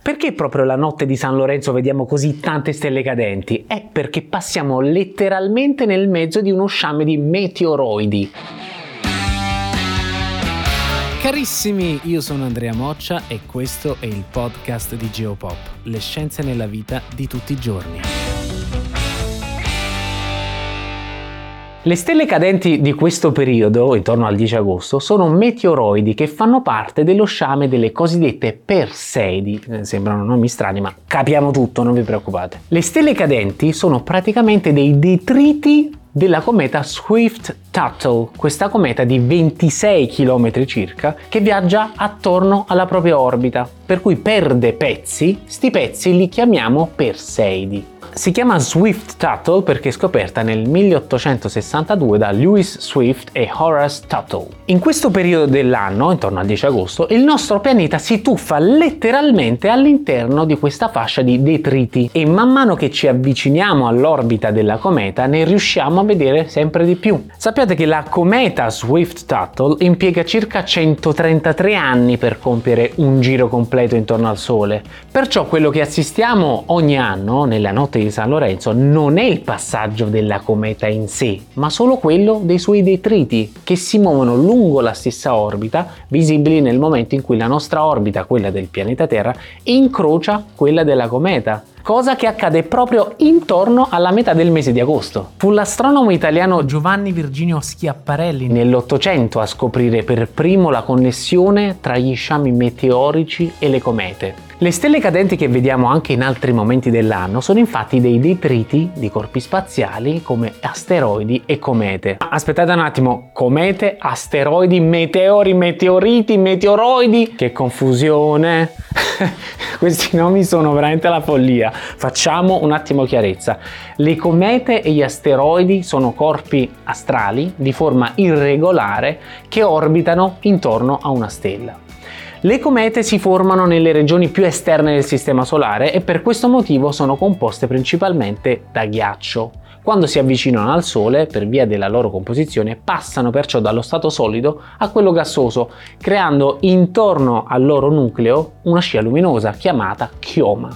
Perché proprio la notte di San Lorenzo vediamo così tante stelle cadenti? È perché passiamo letteralmente nel mezzo di uno sciame di meteoroidi. Carissimi, io sono Andrea Moccia e questo è il podcast di Geopop, le scienze nella vita di tutti i giorni. Le stelle cadenti di questo periodo, intorno al 10 agosto, sono meteoroidi che fanno parte dello sciame delle cosiddette Perseidi. Eh, sembrano nomi strani, ma capiamo tutto, non vi preoccupate. Le stelle cadenti sono praticamente dei detriti della cometa Swift-Tuttle, questa cometa di 26 km circa che viaggia attorno alla propria orbita, per cui perde pezzi, sti pezzi li chiamiamo Perseidi. Si chiama Swift Tuttle perché scoperta nel 1862 da Lewis Swift e Horace Tuttle. In questo periodo dell'anno, intorno al 10 agosto, il nostro pianeta si tuffa letteralmente all'interno di questa fascia di detriti e man mano che ci avviciniamo all'orbita della cometa ne riusciamo a vedere sempre di più. Sappiate che la cometa Swift Tuttle impiega circa 133 anni per compiere un giro completo intorno al Sole, perciò quello che assistiamo ogni anno nella notte di San Lorenzo non è il passaggio della cometa in sé, ma solo quello dei suoi detriti che si muovono lungo la stessa orbita, visibili nel momento in cui la nostra orbita, quella del pianeta Terra, incrocia quella della cometa cosa che accade proprio intorno alla metà del mese di agosto. Fu l'astronomo italiano Giovanni Virginio Schiaparelli nell'Ottocento a scoprire per primo la connessione tra gli sciami meteorici e le comete. Le stelle cadenti che vediamo anche in altri momenti dell'anno sono infatti dei detriti di corpi spaziali come asteroidi e comete. Aspettate un attimo, comete, asteroidi, meteori, meteoriti, meteoroidi? Che confusione! Questi nomi sono veramente la follia. Facciamo un attimo chiarezza. Le comete e gli asteroidi sono corpi astrali di forma irregolare che orbitano intorno a una stella. Le comete si formano nelle regioni più esterne del Sistema Solare e per questo motivo sono composte principalmente da ghiaccio. Quando si avvicinano al Sole, per via della loro composizione, passano perciò dallo stato solido a quello gassoso, creando intorno al loro nucleo una scia luminosa chiamata chioma.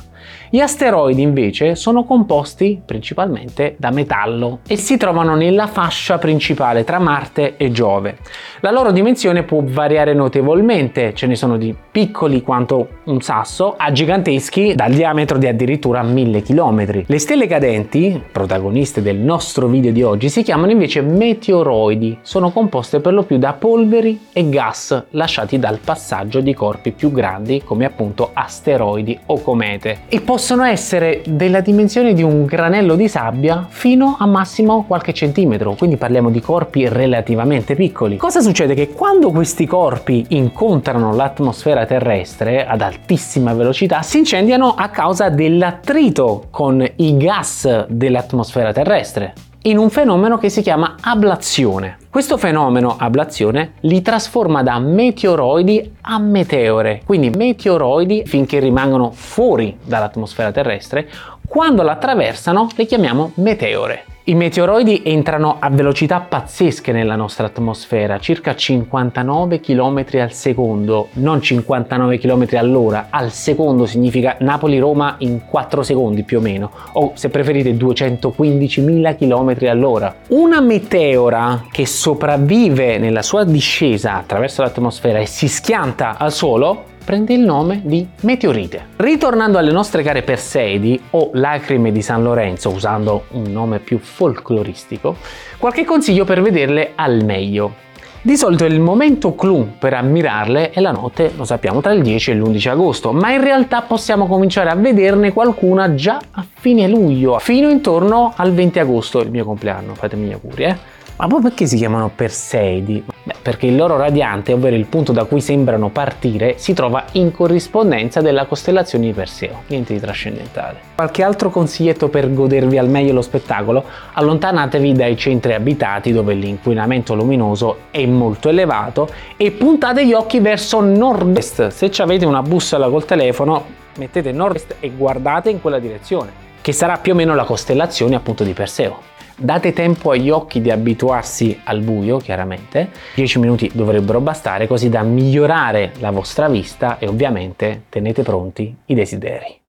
Gli asteroidi invece sono composti principalmente da metallo e si trovano nella fascia principale tra Marte e Giove. La loro dimensione può variare notevolmente, ce ne sono di piccoli quanto un sasso a giganteschi dal diametro di addirittura 1000 km. Le stelle cadenti, protagoniste del nostro video di oggi, si chiamano invece meteoroidi, sono composte per lo più da polveri e gas lasciati dal passaggio di corpi più grandi come appunto asteroidi o comete e possono essere della dimensione di un granello di sabbia fino a massimo qualche centimetro, quindi parliamo di corpi relativamente piccoli. Cosa succede? Che quando questi corpi incontrano l'atmosfera terrestre ad altissima velocità si incendiano a causa dell'attrito con i gas dell'atmosfera terrestre in un fenomeno che si chiama ablazione. Questo fenomeno, ablazione, li trasforma da meteoroidi a meteore, quindi meteoroidi finché rimangono fuori dall'atmosfera terrestre, quando la attraversano le chiamiamo meteore. I meteoroidi entrano a velocità pazzesche nella nostra atmosfera, circa 59 km al secondo, non 59 km all'ora, al secondo significa Napoli-Roma in 4 secondi più o meno, o se preferite 215.000 km all'ora. Una meteora che sopravvive nella sua discesa attraverso l'atmosfera e si schianta al suolo prende il nome di meteorite. Ritornando alle nostre care Perseidi o lacrime di San Lorenzo, usando un nome più folcloristico, qualche consiglio per vederle al meglio. Di solito il momento clou per ammirarle è la notte, lo sappiamo, tra il 10 e l'11 agosto, ma in realtà possiamo cominciare a vederne qualcuna già a fine luglio, fino intorno al 20 agosto, il mio compleanno, fatemi gli auguri, eh? Ma poi perché si chiamano Perseidi? Beh, perché il loro radiante, ovvero il punto da cui sembrano partire, si trova in corrispondenza della costellazione di Perseo. Niente di trascendentale. Qualche altro consiglietto per godervi al meglio lo spettacolo? Allontanatevi dai centri abitati dove l'inquinamento luminoso è molto elevato e puntate gli occhi verso nord-est. Se avete una bussola col telefono, mettete nord-est e guardate in quella direzione, che sarà più o meno la costellazione appunto di Perseo. Date tempo agli occhi di abituarsi al buio, chiaramente. 10 minuti dovrebbero bastare così da migliorare la vostra vista e ovviamente tenete pronti i desideri.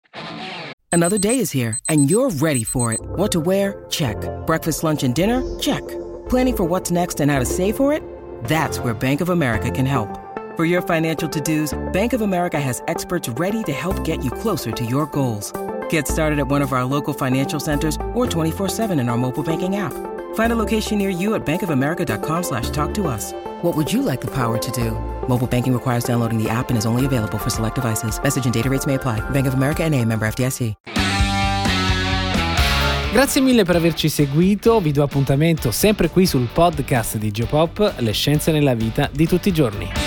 Another day is here and you're ready for it. What to wear? Check. Breakfast, lunch and dinner? Check. Planning for what's next and how to save for it? That's where Bank of America can help. For your financial to-dos, Bank of America has experts ready to help get you closer to your goals. Get started at one of our local financial centers or 24-7 in our mobile banking app. Find a location near you at bankofamerica.com slash talk to us. What would you like the power to do? Mobile banking requires downloading the app and is only available for select devices. Message and data rates may apply. Bank of America NA, member FDIC. Grazie mille per averci seguito, vi do appuntamento sempre qui sul podcast di Geopop, le scienze nella vita di tutti i giorni.